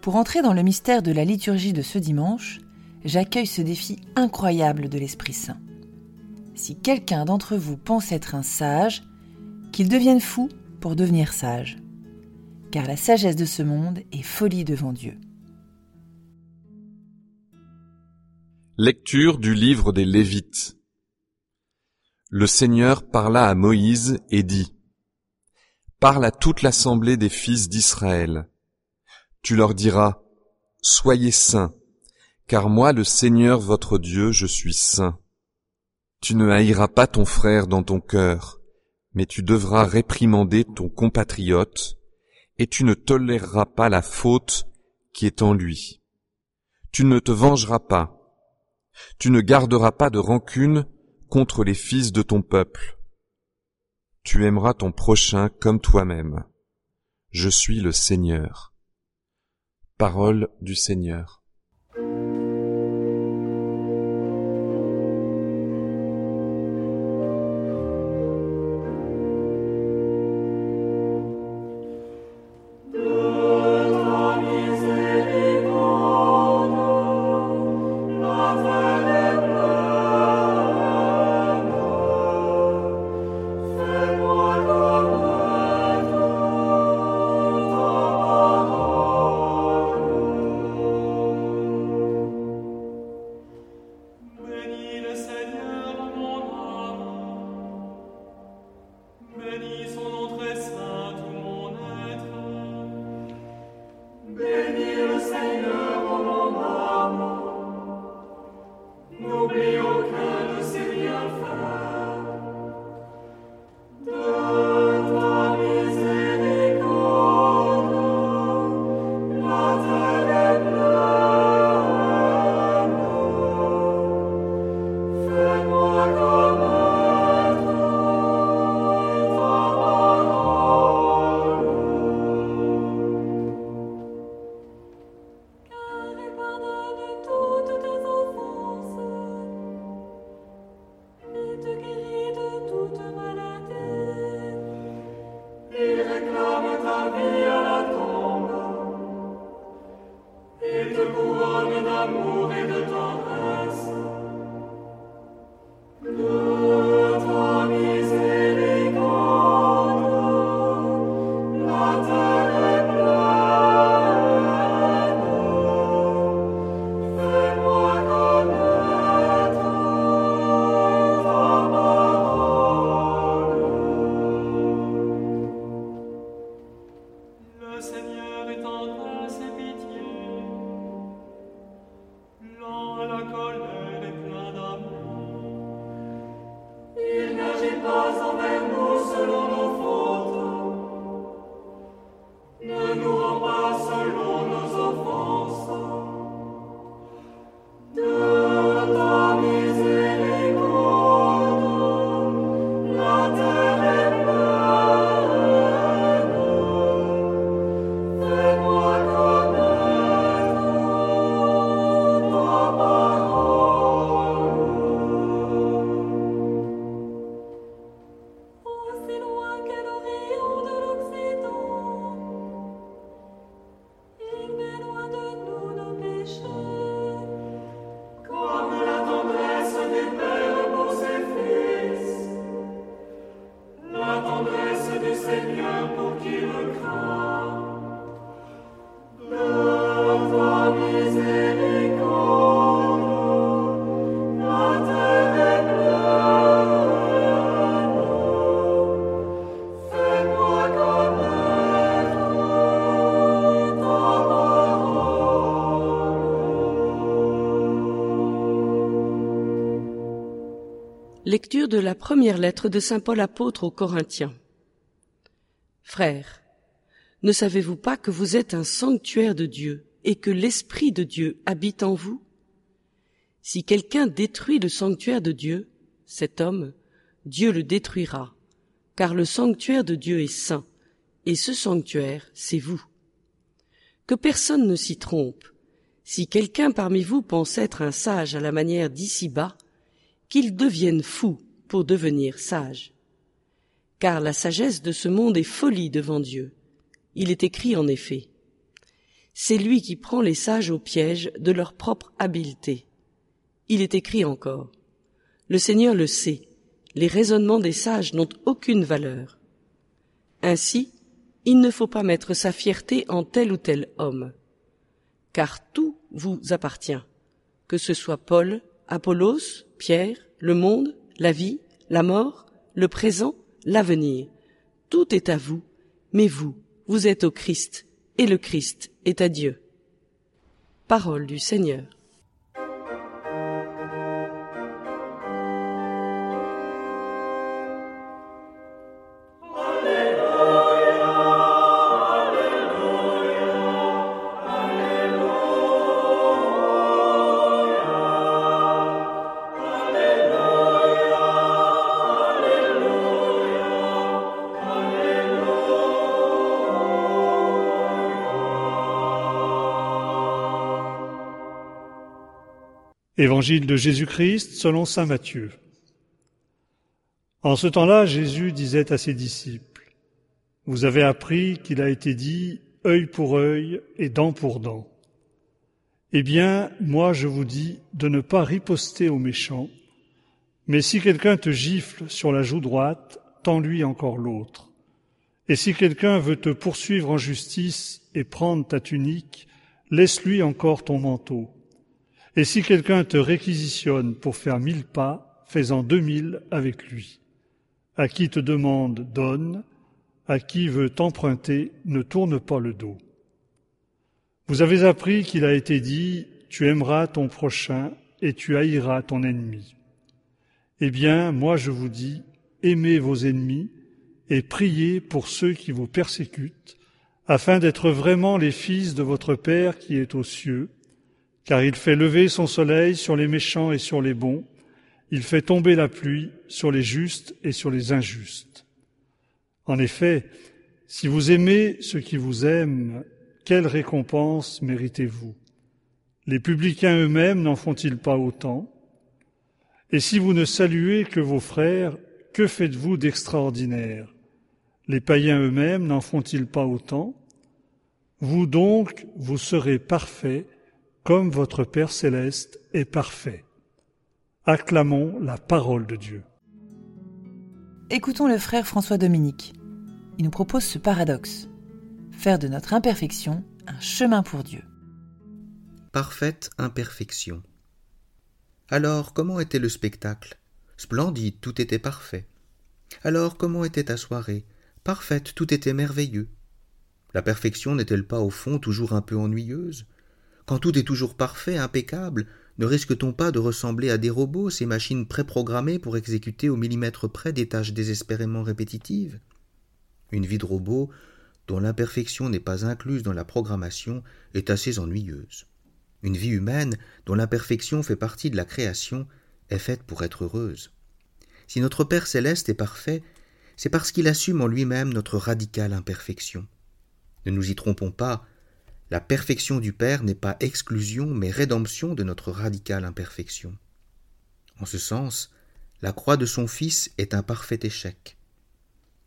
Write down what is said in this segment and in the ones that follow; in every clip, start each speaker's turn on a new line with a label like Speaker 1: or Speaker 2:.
Speaker 1: Pour entrer dans le mystère de la liturgie de ce dimanche, j'accueille ce défi incroyable de l'Esprit Saint. Si quelqu'un d'entre vous pense être un sage, qu'il devienne fou pour devenir sage. Car la sagesse de ce monde est folie devant Dieu.
Speaker 2: Lecture du livre des Lévites. Le Seigneur parla à Moïse et dit, Parle à toute l'assemblée des fils d'Israël. Tu leur diras, Soyez saints, car moi le Seigneur votre Dieu, je suis saint. Tu ne haïras pas ton frère dans ton cœur, mais tu devras réprimander ton compatriote, et tu ne toléreras pas la faute qui est en lui. Tu ne te vengeras pas, tu ne garderas pas de rancune contre les fils de ton peuple. Tu aimeras ton prochain comme toi-même. Je suis le Seigneur. Parole du Seigneur.
Speaker 3: be Lecture de la première lettre de Saint Paul apôtre aux Corinthiens. Frères, ne savez-vous pas que vous êtes un sanctuaire de Dieu et que l'Esprit de Dieu habite en vous? Si quelqu'un détruit le sanctuaire de Dieu, cet homme, Dieu le détruira, car le sanctuaire de Dieu est saint, et ce sanctuaire, c'est vous. Que personne ne s'y trompe. Si quelqu'un parmi vous pense être un sage à la manière d'ici-bas, qu'il devienne fou pour devenir sage. Car la sagesse de ce monde est folie devant Dieu. Il est écrit en effet. C'est lui qui prend les sages au piège de leur propre habileté. Il est écrit encore. Le Seigneur le sait. Les raisonnements des sages n'ont aucune valeur. Ainsi, il ne faut pas mettre sa fierté en tel ou tel homme. Car tout vous appartient. Que ce soit Paul, Apollos, Pierre, le monde, la vie, la mort, le présent, l'avenir. Tout est à vous, mais vous, vous êtes au Christ, et le Christ est à Dieu. Parole du Seigneur.
Speaker 4: Évangile de Jésus-Christ selon Saint Matthieu. En ce temps-là, Jésus disait à ses disciples, Vous avez appris qu'il a été dit œil pour œil et dent pour dent. Eh bien, moi je vous dis de ne pas riposter aux méchants, mais si quelqu'un te gifle sur la joue droite, tends-lui encore l'autre. Et si quelqu'un veut te poursuivre en justice et prendre ta tunique, laisse-lui encore ton manteau. Et si quelqu'un te réquisitionne pour faire mille pas, fais-en deux mille avec lui. À qui te demande, donne. À qui veut t'emprunter, ne tourne pas le dos. Vous avez appris qu'il a été dit, tu aimeras ton prochain et tu haïras ton ennemi. Eh bien, moi je vous dis, aimez vos ennemis et priez pour ceux qui vous persécutent, afin d'être vraiment les fils de votre Père qui est aux cieux, car il fait lever son soleil sur les méchants et sur les bons, il fait tomber la pluie sur les justes et sur les injustes. En effet, si vous aimez ceux qui vous aiment, quelle récompense méritez-vous? Les publicains eux-mêmes n'en font-ils pas autant? Et si vous ne saluez que vos frères, que faites-vous d'extraordinaire? Les païens eux-mêmes n'en font-ils pas autant? Vous donc, vous serez parfaits comme votre Père céleste est parfait. Acclamons la parole de Dieu.
Speaker 1: Écoutons le frère François Dominique. Il nous propose ce paradoxe. Faire de notre imperfection un chemin pour Dieu.
Speaker 5: Parfaite imperfection. Alors, comment était le spectacle? Splendide, tout était parfait. Alors, comment était ta soirée? Parfaite, tout était merveilleux. La perfection n'est-elle pas au fond toujours un peu ennuyeuse? Quand tout est toujours parfait, impeccable, ne risque-t-on pas de ressembler à des robots, ces machines préprogrammées pour exécuter au millimètre près des tâches désespérément répétitives? Une vie de robot, dont l'imperfection n'est pas incluse dans la programmation, est assez ennuyeuse. Une vie humaine, dont l'imperfection fait partie de la création, est faite pour être heureuse. Si notre Père céleste est parfait, c'est parce qu'il assume en lui-même notre radicale imperfection. Ne nous y trompons pas, la perfection du Père n'est pas exclusion, mais rédemption de notre radicale imperfection. En ce sens, la croix de son Fils est un parfait échec.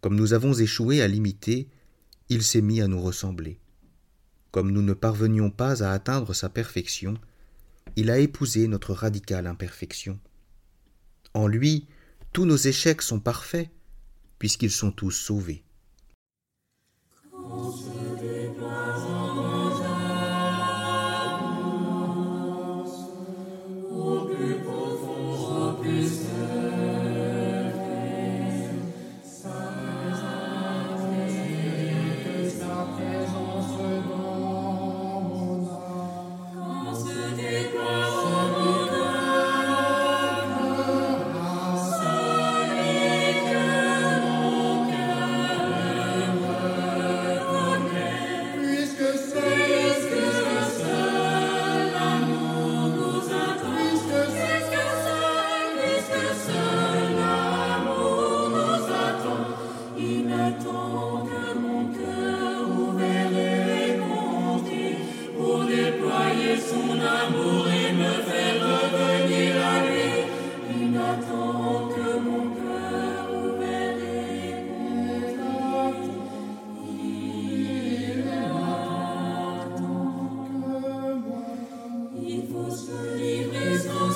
Speaker 5: Comme nous avons échoué à l'imiter, il s'est mis à nous ressembler. Comme nous ne parvenions pas à atteindre sa perfection, il a épousé notre radicale imperfection. En lui, tous nos échecs sont parfaits, puisqu'ils sont tous sauvés.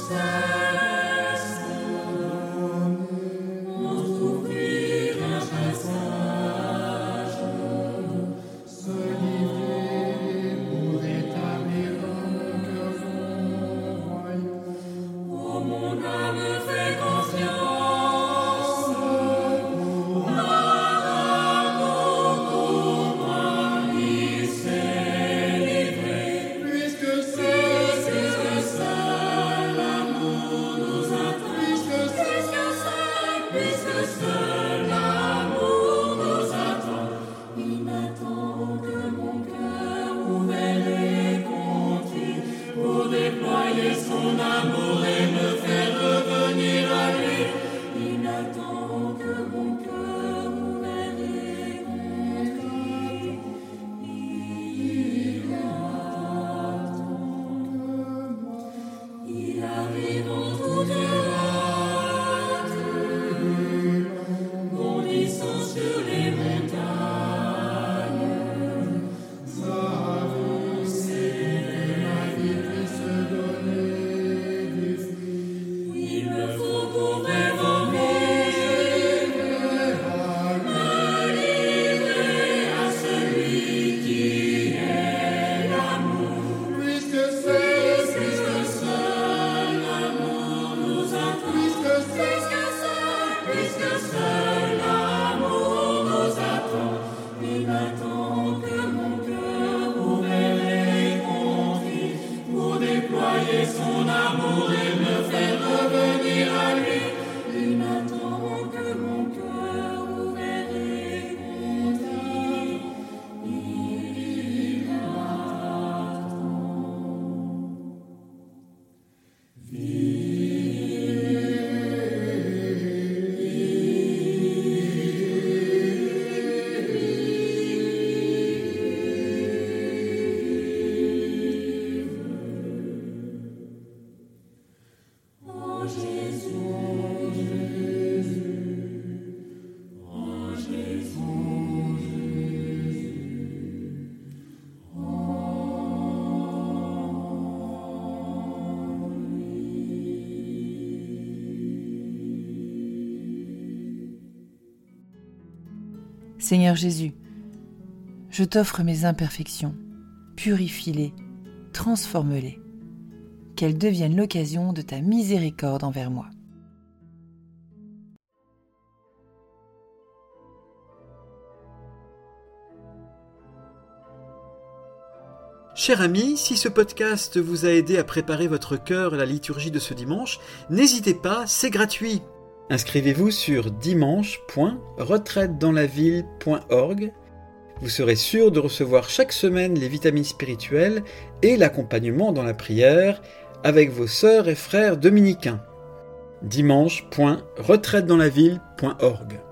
Speaker 5: desire.
Speaker 1: un amore Seigneur Jésus, je t'offre mes imperfections, purifie-les, transforme-les, qu'elles deviennent l'occasion de ta miséricorde envers moi.
Speaker 6: Cher ami, si ce podcast vous a aidé à préparer votre cœur à la liturgie de ce dimanche, n'hésitez pas, c'est gratuit. Inscrivez-vous sur dimanche.retraitedanslaville.org. Vous serez sûr de recevoir chaque semaine les vitamines spirituelles et l'accompagnement dans la prière avec vos sœurs et frères dominicains. dimanche.retraitedanslaville.org